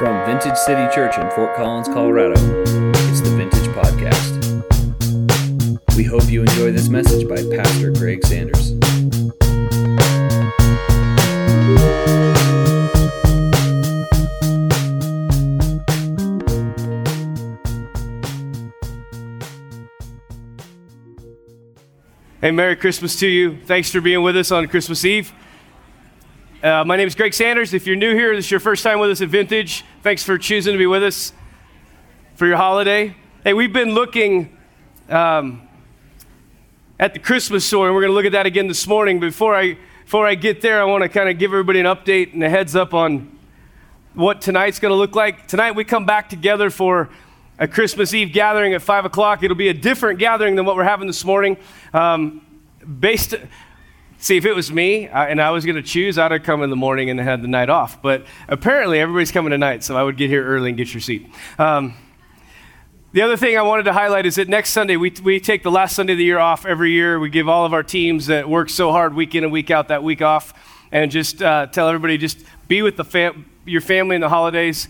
From Vintage City Church in Fort Collins, Colorado, it's the Vintage Podcast. We hope you enjoy this message by Pastor Greg Sanders. Hey, Merry Christmas to you. Thanks for being with us on Christmas Eve. Uh, my name is Greg Sanders. If you're new here, this is your first time with us at Vintage. Thanks for choosing to be with us for your holiday. Hey, we've been looking um, at the Christmas story, and we're going to look at that again this morning. Before I, before I get there, I want to kind of give everybody an update and a heads up on what tonight's going to look like. Tonight, we come back together for a Christmas Eve gathering at 5 o'clock. It'll be a different gathering than what we're having this morning. Um, based, see, if it was me and I was going to choose, I'd have come in the morning and had the night off. But apparently, everybody's coming tonight, so I would get here early and get your seat. Um, the other thing I wanted to highlight is that next Sunday, we, we take the last Sunday of the year off every year. We give all of our teams that work so hard week in and week out that week off and just uh, tell everybody just be with the fam- your family in the holidays.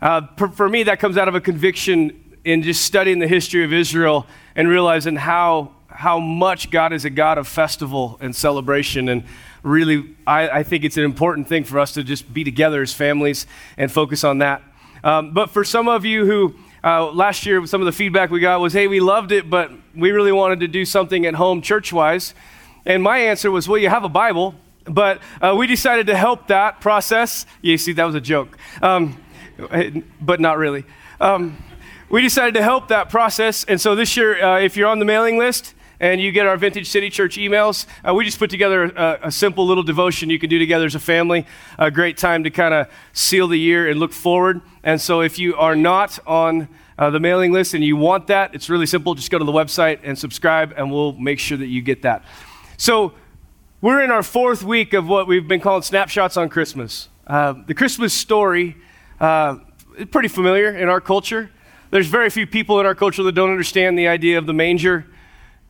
Uh, for, for me, that comes out of a conviction in just studying the history of Israel and realizing how, how much God is a God of festival and celebration. And really, I, I think it's an important thing for us to just be together as families and focus on that. Um, but for some of you who uh, last year, some of the feedback we got was, hey, we loved it, but we really wanted to do something at home church wise. And my answer was, well, you have a Bible. But uh, we decided to help that process. You see, that was a joke. Um, but not really. Um, we decided to help that process. And so this year, uh, if you're on the mailing list, and you get our Vintage City Church emails. Uh, we just put together a, a, simple little devotion you can do together as a family. A great time to kind of seal the year and look forward. And so if you are not on uh, the mailing list and you want that, it's really simple. Just go to the website and subscribe, and we'll make sure that you get that. So we're in our fourth week of what we've been calling Snapshots on Christmas. Uh, the Christmas story uh, pretty familiar in our culture. There's very few people in our culture that don't understand the idea of the manger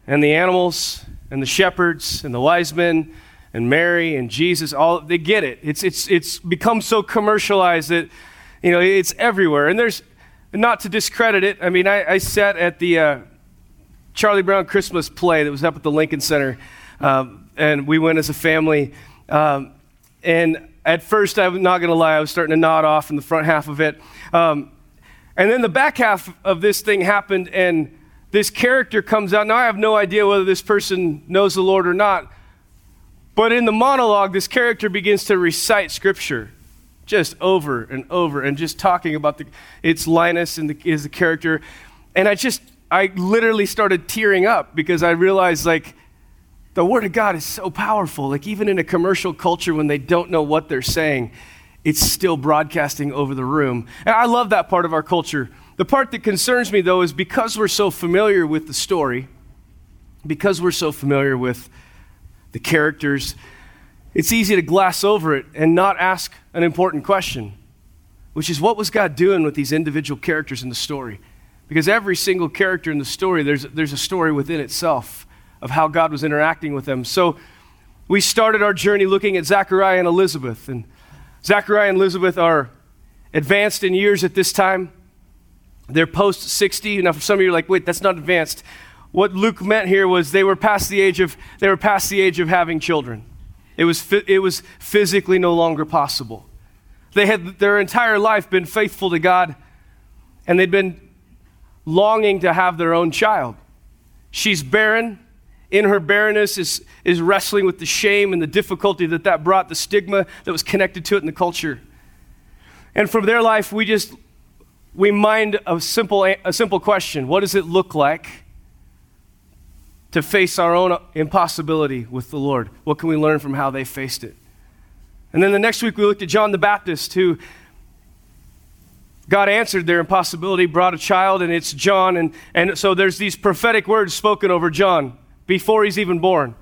and the animals and the shepherds and the wise men and Mary and Jesus. All they get it. It's it's it's become so commercialized that you know it's everywhere. And there's not to discredit it. I mean, I, I sat at the uh, Charlie Brown Christmas play that was up at the Lincoln Center, um, and we went as a family. Um, and at first, I'm not going to lie, I was starting to nod off in the front half of it. Um, and then the back half of this thing happened, and this character comes out. Now, I have no idea whether this person knows the Lord or not, but in the monologue, this character begins to recite scripture just over and over and just talking about the, it's Linus and the, is the character. And I just, I literally started tearing up because I realized, like, the Word of God is so powerful. Like, even in a commercial culture, when they don't know what they're saying, it's still broadcasting over the room. And I love that part of our culture. The part that concerns me, though, is because we're so familiar with the story, because we're so familiar with the characters, it's easy to glass over it and not ask an important question, which is what was God doing with these individual characters in the story? Because every single character in the story, there's, there's a story within itself of how God was interacting with them. So we started our journey looking at Zachariah and Elizabeth. And Zachariah and Elizabeth are advanced in years at this time. They're post 60. Now, for some of you, are like, wait, that's not advanced. What Luke meant here was they were past the age of, they were past the age of having children. It was, it was physically no longer possible. They had their entire life been faithful to God, and they'd been longing to have their own child. She's barren in her barrenness is, is wrestling with the shame and the difficulty that that brought, the stigma that was connected to it in the culture. And from their life, we just, we mind a simple, a simple question. What does it look like to face our own impossibility with the Lord? What can we learn from how they faced it? And then the next week, we looked at John the Baptist, who God answered their impossibility, brought a child, and it's John. And, and so there's these prophetic words spoken over John before he's even born.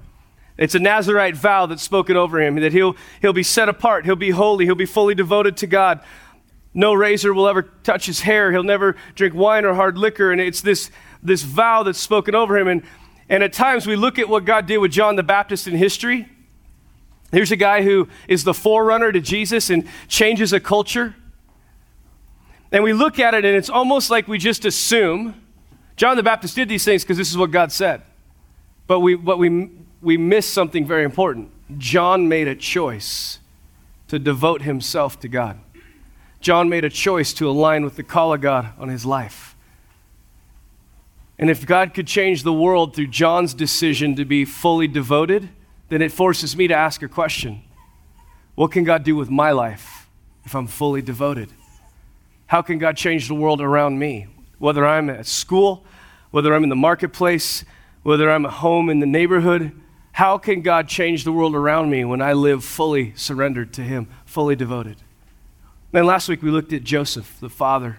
It's a Nazarite vow that's spoken over him that he'll, he'll be set apart, he'll be holy, he'll be fully devoted to God. No razor will ever touch his hair, he'll never drink wine or hard liquor. And it's this, this vow that's spoken over him. And, and at times we look at what God did with John the Baptist in history. Here's a guy who is the forerunner to Jesus and changes a culture. And we look at it, and it's almost like we just assume John the Baptist did these things because this is what God said. But we, but we, we miss something very important. John made a choice to devote himself to God. John made a choice to align with the call of God on his life. And if God could change the world through John's decision to be fully devoted, then it forces me to ask a question What can God do with my life if I'm fully devoted? How can God change the world around me? Whether I'm at school, whether I'm in the marketplace, whether I'm at home in the neighborhood, how can God change the world around me when I live fully surrendered to Him, fully devoted? Then last week we looked at Joseph, the father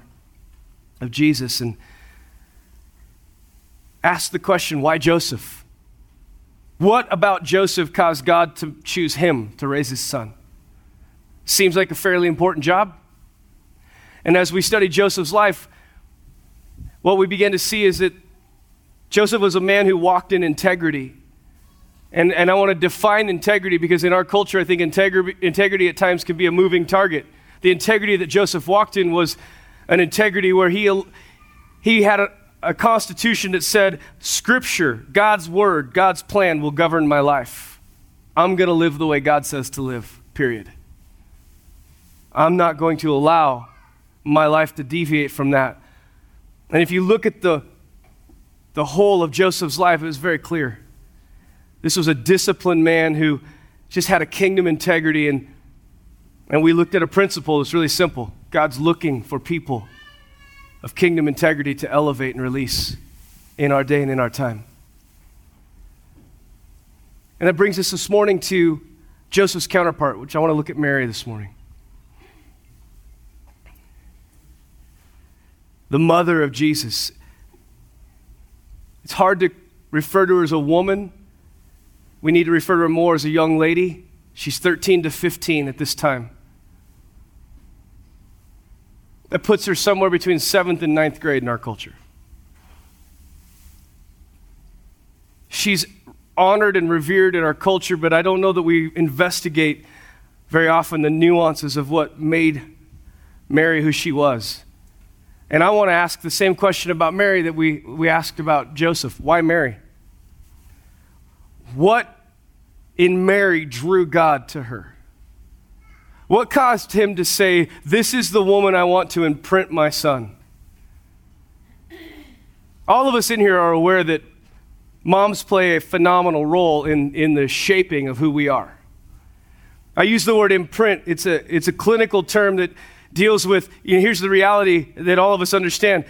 of Jesus, and asked the question why Joseph? What about Joseph caused God to choose him to raise his son? Seems like a fairly important job. And as we study Joseph's life, what we begin to see is that Joseph was a man who walked in integrity. And, and I want to define integrity because in our culture, I think integrity, integrity at times can be a moving target. The integrity that Joseph walked in was an integrity where he, he had a, a constitution that said, Scripture, God's word, God's plan will govern my life. I'm going to live the way God says to live, period. I'm not going to allow my life to deviate from that. And if you look at the, the whole of Joseph's life, it was very clear. This was a disciplined man who just had a kingdom integrity. And, and we looked at a principle that's really simple God's looking for people of kingdom integrity to elevate and release in our day and in our time. And that brings us this morning to Joseph's counterpart, which I want to look at Mary this morning. The mother of Jesus. It's hard to refer to her as a woman. We need to refer to her more as a young lady. She's 13 to 15 at this time. That puts her somewhere between seventh and ninth grade in our culture. She's honored and revered in our culture, but I don't know that we investigate very often the nuances of what made Mary who she was. And I want to ask the same question about Mary that we, we asked about Joseph. Why Mary? What in Mary drew God to her? What caused him to say, This is the woman I want to imprint my son? All of us in here are aware that moms play a phenomenal role in, in the shaping of who we are. I use the word imprint, it's a, it's a clinical term that deals with, you know, here's the reality that all of us understand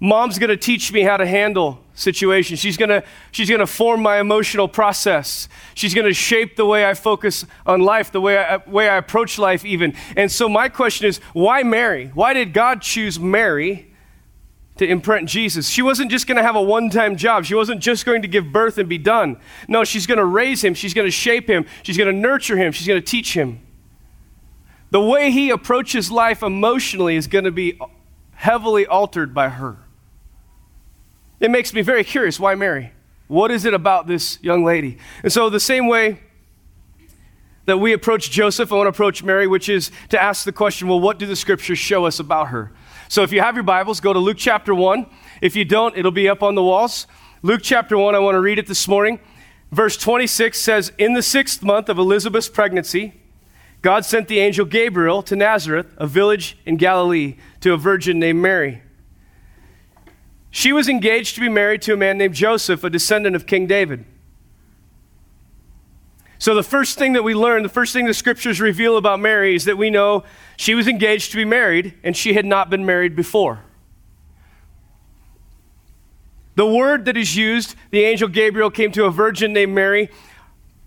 Mom's going to teach me how to handle situations. She's going to she's going to form my emotional process. She's going to shape the way I focus on life, the way I, way I approach life even. And so my question is, why Mary? Why did God choose Mary to imprint Jesus? She wasn't just going to have a one-time job. She wasn't just going to give birth and be done. No, she's going to raise him. She's going to shape him. She's going to nurture him. She's going to teach him. The way he approaches life emotionally is going to be heavily altered by her. It makes me very curious why Mary? What is it about this young lady? And so, the same way that we approach Joseph, I want to approach Mary, which is to ask the question well, what do the scriptures show us about her? So, if you have your Bibles, go to Luke chapter 1. If you don't, it'll be up on the walls. Luke chapter 1, I want to read it this morning. Verse 26 says, In the sixth month of Elizabeth's pregnancy, God sent the angel Gabriel to Nazareth, a village in Galilee, to a virgin named Mary. She was engaged to be married to a man named Joseph, a descendant of King David. So, the first thing that we learn, the first thing the scriptures reveal about Mary is that we know she was engaged to be married and she had not been married before. The word that is used, the angel Gabriel came to a virgin named Mary,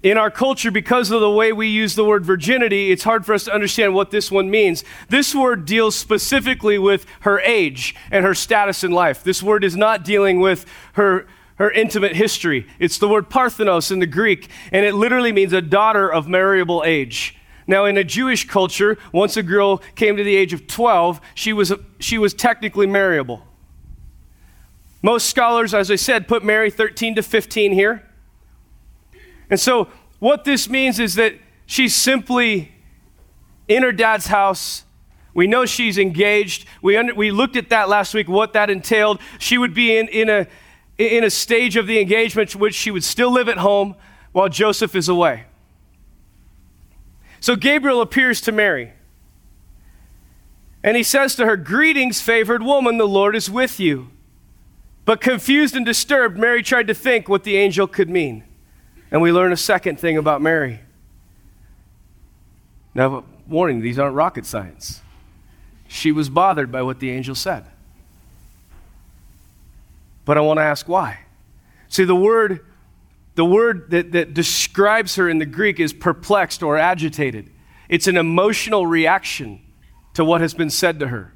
in our culture, because of the way we use the word virginity, it's hard for us to understand what this one means. This word deals specifically with her age and her status in life. This word is not dealing with her, her intimate history. It's the word parthenos in the Greek, and it literally means a daughter of marriable age. Now, in a Jewish culture, once a girl came to the age of 12, she was, she was technically marriable. Most scholars, as I said, put Mary 13 to 15 here. And so, what this means is that she's simply in her dad's house We know she's engaged. We, under, we looked at that last week, what that entailed. She would be in, in, a, in a stage of the engagement which she would still live at home while Joseph is away. So Gabriel appears to Mary. And he says to her, Greetings, favored woman, the Lord is with you. But confused and disturbed, Mary tried to think what the angel could mean. And we learn a second thing about Mary. Now, warning, these aren't rocket science. She was bothered by what the angel said. But I want to ask why. See, the word, the word that, that describes her in the Greek is perplexed or agitated. It's an emotional reaction to what has been said to her.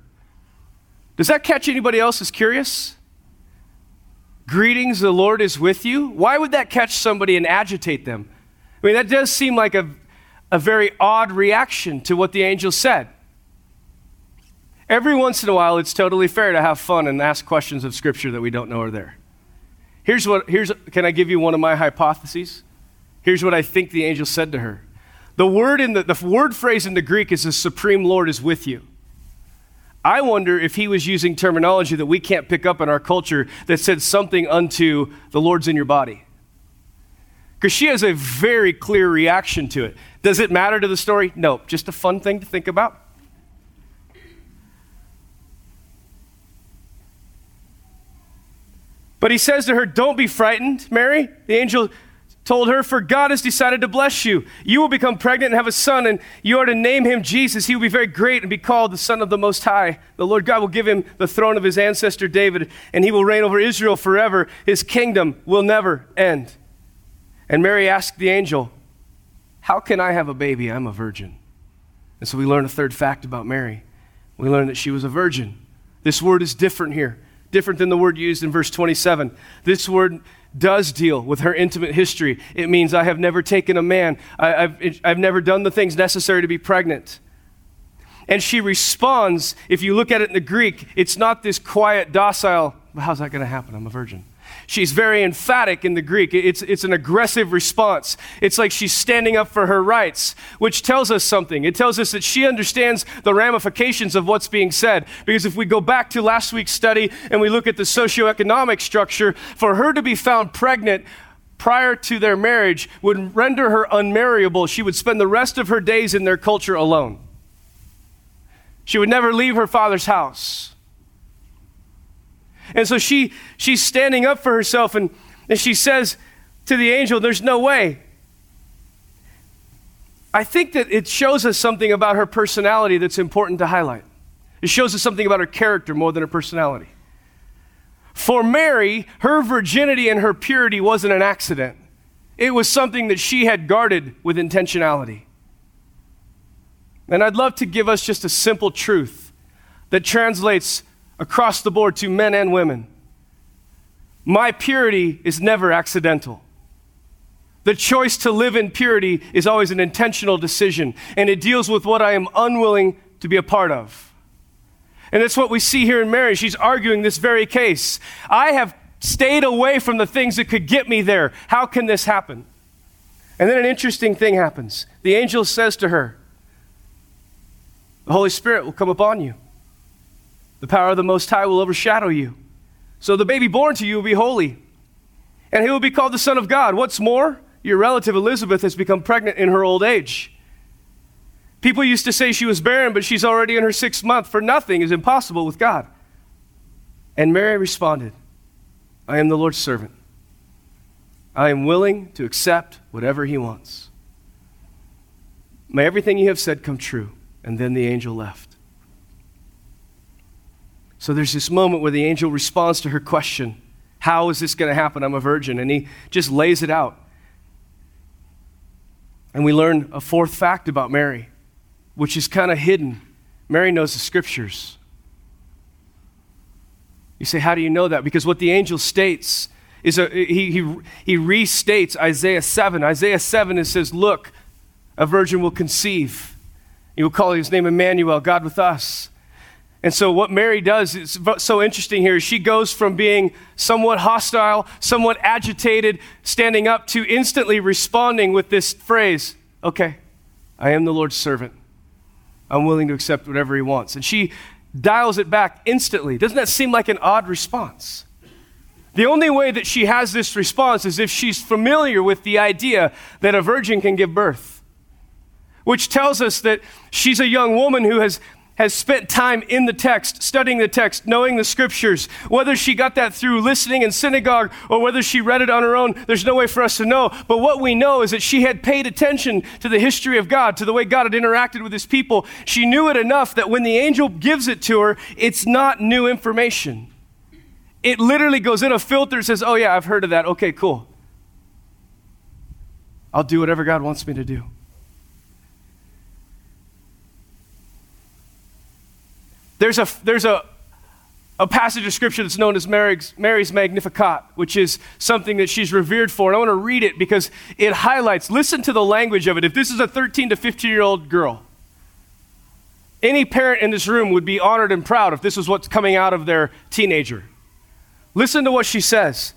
Does that catch anybody else as curious? Greetings, the Lord is with you. Why would that catch somebody and agitate them? I mean, that does seem like a, a very odd reaction to what the angel said. Every once in a while, it's totally fair to have fun and ask questions of Scripture that we don't know are there. Here's what, here's, can I give you one of my hypotheses? Here's what I think the angel said to her. The word, in the, the word phrase in the Greek is the supreme Lord is with you. I wonder if he was using terminology that we can't pick up in our culture that said something unto the Lord's in your body. Because she has a very clear reaction to it. Does it matter to the story? No, just a fun thing to think about. But he says to her, Don't be frightened, Mary. The angel told her, For God has decided to bless you. You will become pregnant and have a son, and you are to name him Jesus. He will be very great and be called the Son of the Most High. The Lord God will give him the throne of his ancestor David, and he will reign over Israel forever. His kingdom will never end. And Mary asked the angel, How can I have a baby? I'm a virgin. And so we learn a third fact about Mary. We learn that she was a virgin. This word is different here different than the word used in verse 27. This word does deal with her intimate history. It means I have never taken a man, I, have I've never done the things necessary to be pregnant. And she responds, if you look at it in the Greek, it's not this quiet, docile, how's that going to happen? I'm a virgin. She's very emphatic in the Greek. It's, it's an aggressive response. It's like she's standing up for her rights, which tells us something. It tells us that she understands the ramifications of what's being said. Because if we go back to last week's study and we look at the socioeconomic structure, for her to be found pregnant, prior to their marriage would render her unmarriable. She would spend the rest of her days in their culture alone. She would never leave her father's house. And so she, she's standing up for herself and, and she says to the angel, There's no way. I think that it shows us something about her personality that's important to highlight. It shows us something about her character more than her personality. For Mary, her virginity and her purity wasn't an accident, it was something that she had guarded with intentionality. And I'd love to give us just a simple truth that translates across the board to men and women. My purity is never accidental. The choice to live in purity is always an intentional decision, and it deals with what I am unwilling to be a part of. And that's what we see here in Mary. She's arguing this very case. I have stayed away from the things that could get me there. How can this happen? And then an interesting thing happens. The angel says to her, The Holy Spirit will come upon you. The power of the Most High will overshadow you. So the baby born to you will be holy, and he will be called the Son of God. What's more, your relative Elizabeth has become pregnant in her old age. People used to say she was barren, but she's already in her sixth month, for nothing is impossible with God. And Mary responded, I am the Lord's servant. I am willing to accept whatever he wants. May everything you have said come true. And then the angel left. So there's this moment where the angel responds to her question How is this going to happen? I'm a virgin. And he just lays it out. And we learn a fourth fact about Mary, which is kind of hidden. Mary knows the scriptures. You say, How do you know that? Because what the angel states is a, he, he, he restates Isaiah 7. Isaiah 7 it says, Look, a virgin will conceive. You will call his name Emmanuel, God with us. And so, what Mary does is so interesting here. She goes from being somewhat hostile, somewhat agitated, standing up, to instantly responding with this phrase Okay, I am the Lord's servant. I'm willing to accept whatever he wants. And she dials it back instantly. Doesn't that seem like an odd response? The only way that she has this response is if she's familiar with the idea that a virgin can give birth, which tells us that she's a young woman who has has spent time in the text, studying the text, knowing the scriptures. Whether she got that through listening in synagogue or whether she read it on her own, there's no way for us to know. But what we know is that she had paid attention to the history of God, to the way God had interacted with his people. She knew it enough that when the angel gives it to her, it's not new information. It literally goes in a filter and says, Oh, yeah, I've heard of that. Okay, cool. I'll do whatever God wants me to do. There's a, there's a, a passage of scripture that's known as Mary's, Mary's Magnificat, which is something that she's revered for. And I want to read it because it highlights, listen to the language of it. If this is a 13 to 15 year old girl, any parent in this room would be honored and proud if this was what's coming out of their teenager. Listen to what she says.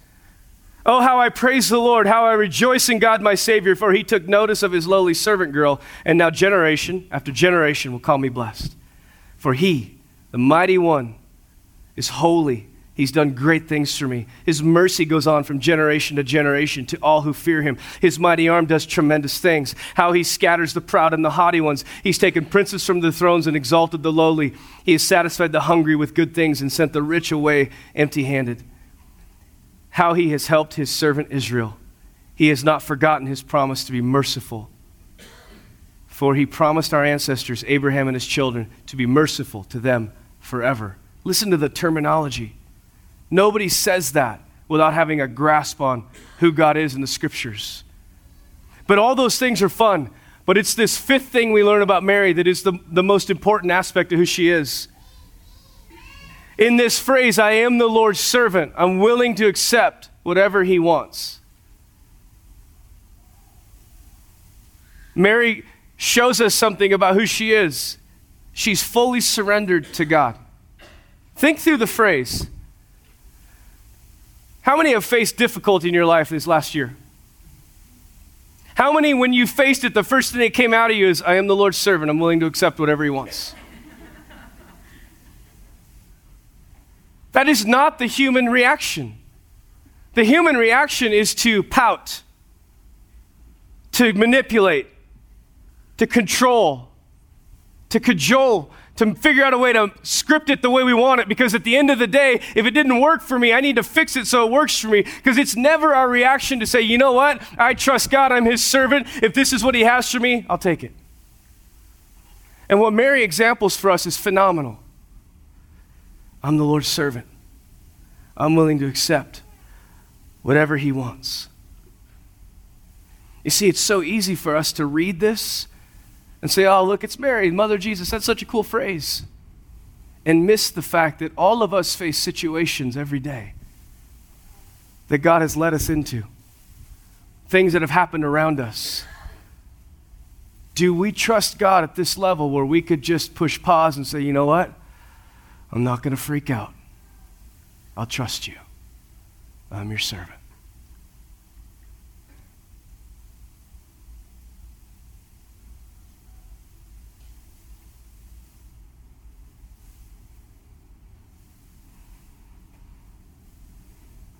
Oh, how I praise the Lord, how I rejoice in God my Savior, for he took notice of his lowly servant girl, and now generation after generation will call me blessed. For he, the mighty one is holy. He's done great things for me. His mercy goes on from generation to generation to all who fear him. His mighty arm does tremendous things. How he scatters the proud and the haughty ones. He's taken princes from the thrones and exalted the lowly. He has satisfied the hungry with good things and sent the rich away empty handed. How he has helped his servant Israel. He has not forgotten his promise to be merciful for he promised our ancestors, Abraham and his children, to be merciful to them forever. Listen to the terminology. Nobody says that without having a grasp on who God is in the scriptures. But all those things are fun. But it's this fifth thing we learn about Mary that is the, the most important aspect of who she is. In this phrase, I am the Lord's servant, I'm willing to accept whatever he wants. Mary shows us something about who she is. She's fully surrendered to God. Think through the phrase. How many have faced difficulty in your life this last year? How many, when you faced it, the first thing that came out of you is, I am the Lord's servant. I'm willing to accept whatever He wants? That is not the human reaction. The human reaction is to pout, to manipulate, to control, to cajole, to figure out a way to script it the way we want it. Because at the end of the day, if it didn't work for me, I need to fix it so it works for me. Because it's never our reaction to say, you know what? I trust God. I'm his servant. If this is what he has for me, I'll take it. And what Mary examples for us is phenomenal. I'm the Lord's servant. I'm willing to accept whatever he wants. You see, it's so easy for us to read this and say, oh, look, it's Mary, Mother Jesus. That's such a cool phrase. And miss the fact that all of us face situations every day that God has led us into, things that have happened around us. Do we trust God at this level where we could just push pause and say, you know what? I'm not going to freak out. I'll trust you. I'm your servant.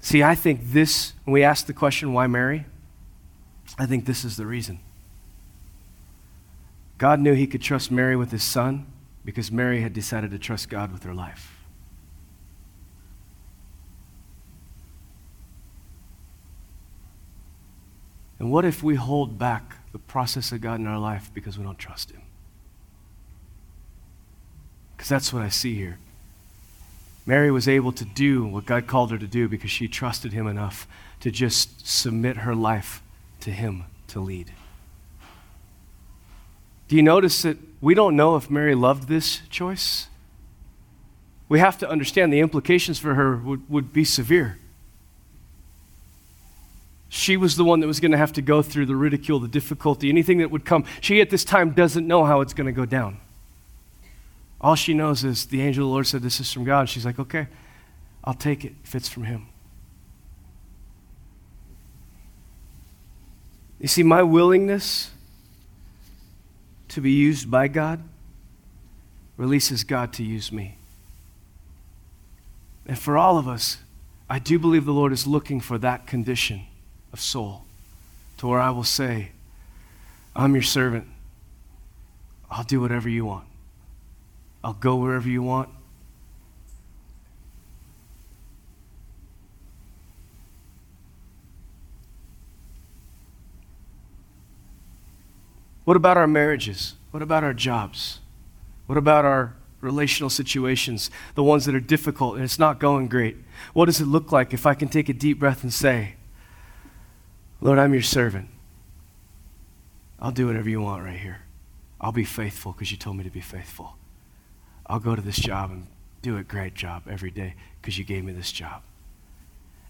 See, I think this, when we ask the question, why Mary? I think this is the reason. God knew he could trust Mary with his son because Mary had decided to trust God with her life. And what if we hold back the process of God in our life because we don't trust him? Because that's what I see here. Mary was able to do what God called her to do because she trusted him enough to just submit her life to him to lead. Do you notice that we don't know if Mary loved this choice? We have to understand the implications for her would, would be severe. She was the one that was going to have to go through the ridicule, the difficulty, anything that would come. She at this time doesn't know how it's going to go down. All she knows is the angel of the Lord said, This is from God. She's like, Okay, I'll take it if it's from Him. You see, my willingness to be used by God releases God to use me. And for all of us, I do believe the Lord is looking for that condition of soul to where I will say, I'm your servant. I'll do whatever you want. I'll go wherever you want. What about our marriages? What about our jobs? What about our relational situations, the ones that are difficult and it's not going great? What does it look like if I can take a deep breath and say, Lord, I'm your servant. I'll do whatever you want right here. I'll be faithful because you told me to be faithful. I'll go to this job and do a great job every day because you gave me this job.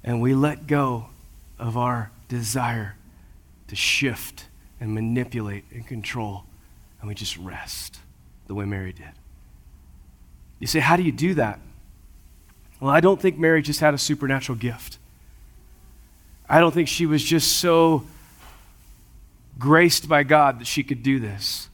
And we let go of our desire to shift and manipulate and control, and we just rest the way Mary did. You say, How do you do that? Well, I don't think Mary just had a supernatural gift. I don't think she was just so graced by God that she could do this.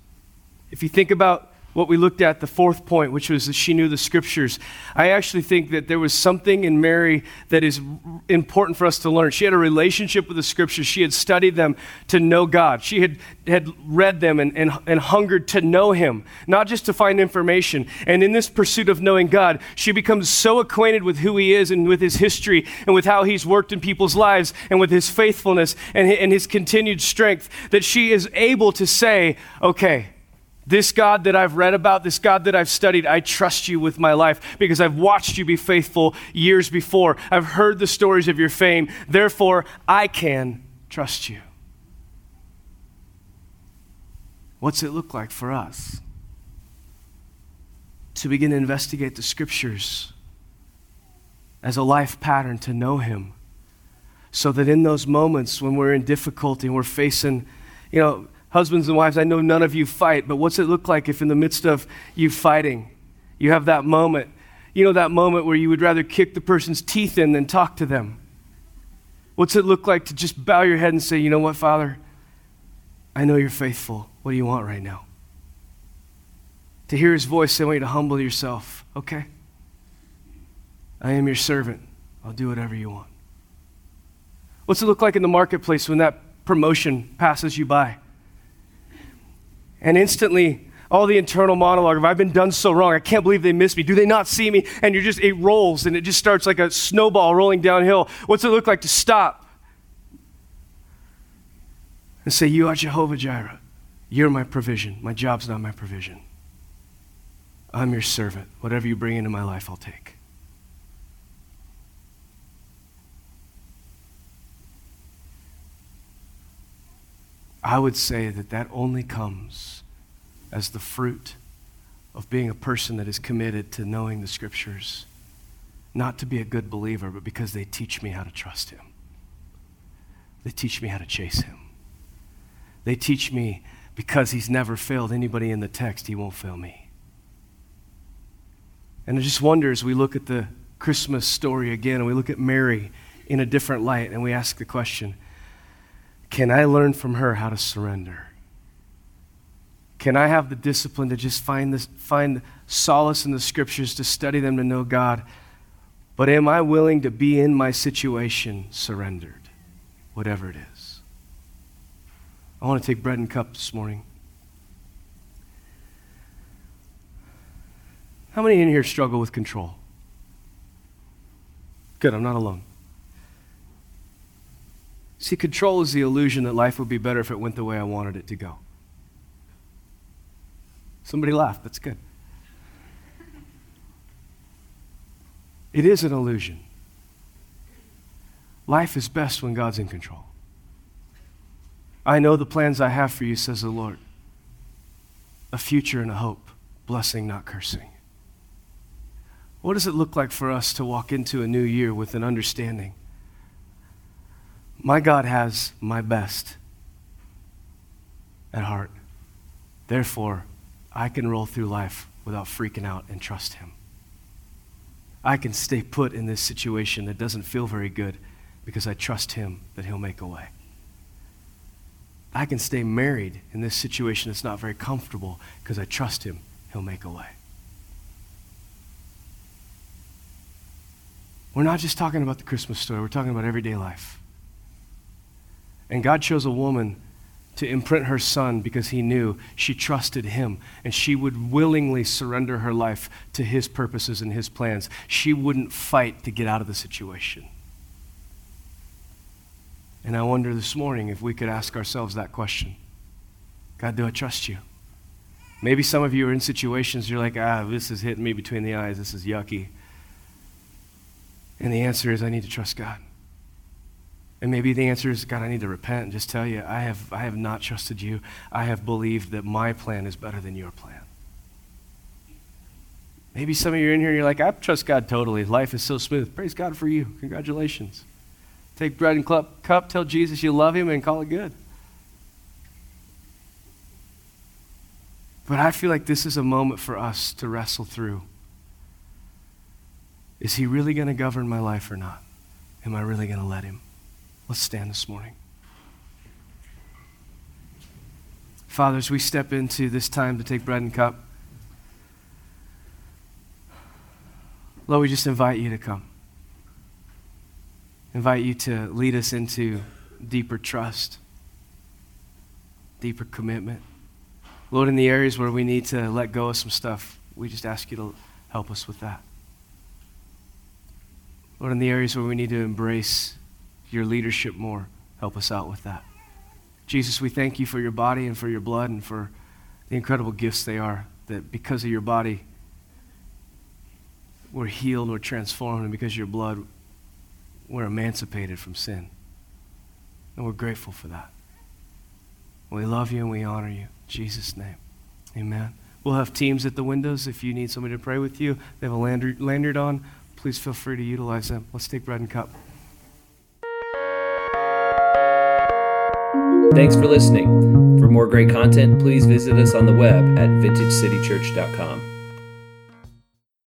If you think about what we looked at, the fourth point, which was that she knew the scriptures. I actually think that there was something in Mary that is important for us to learn. She had a relationship with the scriptures, she had studied them to know God. She had, had read them and, and, and hungered to know Him, not just to find information. And in this pursuit of knowing God, she becomes so acquainted with who He is and with His history and with how He's worked in people's lives and with His faithfulness and, and His continued strength that she is able to say, okay, this God that I've read about, this God that I've studied, I trust you with my life because I've watched you be faithful years before. I've heard the stories of your fame. Therefore, I can trust you. What's it look like for us? To begin to investigate the scriptures as a life pattern to know Him. So that in those moments when we're in difficulty and we're facing, you know, Husbands and wives, I know none of you fight, but what's it look like if in the midst of you fighting, you have that moment? You know, that moment where you would rather kick the person's teeth in than talk to them? What's it look like to just bow your head and say, You know what, Father? I know you're faithful. What do you want right now? To hear his voice I want you to humble yourself. Okay? I am your servant. I'll do whatever you want. What's it look like in the marketplace when that promotion passes you by? And instantly, all the internal monologue of I've been done so wrong. I can't believe they missed me. Do they not see me? And you're just, it rolls and it just starts like a snowball rolling downhill. What's it look like to stop and say, You are Jehovah Jireh. You're my provision. My job's not my provision. I'm your servant. Whatever you bring into my life, I'll take. I would say that that only comes as the fruit of being a person that is committed to knowing the scriptures, not to be a good believer, but because they teach me how to trust Him. They teach me how to chase Him. They teach me because He's never failed anybody in the text, He won't fail me. And I just wonder as we look at the Christmas story again and we look at Mary in a different light and we ask the question, can I learn from her how to surrender? Can I have the discipline to just find, this, find solace in the scriptures, to study them, to know God? But am I willing to be in my situation surrendered, whatever it is? I want to take bread and cup this morning. How many in here struggle with control? Good, I'm not alone. See, control is the illusion that life would be better if it went the way I wanted it to go. Somebody laughed. That's good. It is an illusion. Life is best when God's in control. I know the plans I have for you, says the Lord a future and a hope, blessing, not cursing. What does it look like for us to walk into a new year with an understanding my God has my best at heart. Therefore, I can roll through life without freaking out and trust Him. I can stay put in this situation that doesn't feel very good because I trust Him that He'll make a way. I can stay married in this situation that's not very comfortable because I trust Him, He'll make a way. We're not just talking about the Christmas story, we're talking about everyday life. And God chose a woman to imprint her son because he knew she trusted him and she would willingly surrender her life to his purposes and his plans. She wouldn't fight to get out of the situation. And I wonder this morning if we could ask ourselves that question God, do I trust you? Maybe some of you are in situations you're like, ah, this is hitting me between the eyes. This is yucky. And the answer is, I need to trust God. And maybe the answer is, God, I need to repent and just tell you, I have, I have not trusted you. I have believed that my plan is better than your plan. Maybe some of you are in here and you're like, I trust God totally. Life is so smooth. Praise God for you. Congratulations. Take bread and cup, tell Jesus you love him, and call it good. But I feel like this is a moment for us to wrestle through. Is he really going to govern my life or not? Am I really going to let him? Let's stand this morning. Father, as we step into this time to take bread and cup, Lord, we just invite you to come. Invite you to lead us into deeper trust, deeper commitment. Lord, in the areas where we need to let go of some stuff, we just ask you to help us with that. Lord, in the areas where we need to embrace your leadership more, help us out with that. Jesus, we thank you for your body and for your blood and for the incredible gifts they are, that because of your body, we're healed, we're transformed, and because of your blood, we're emancipated from sin. And we're grateful for that. We love you and we honor you. In Jesus' name. Amen. We'll have teams at the windows if you need somebody to pray with you. They have a lanyard, on please feel free to utilize them. Let's take bread and cup. Thanks for listening. For more great content, please visit us on the web at vintagecitychurch.com.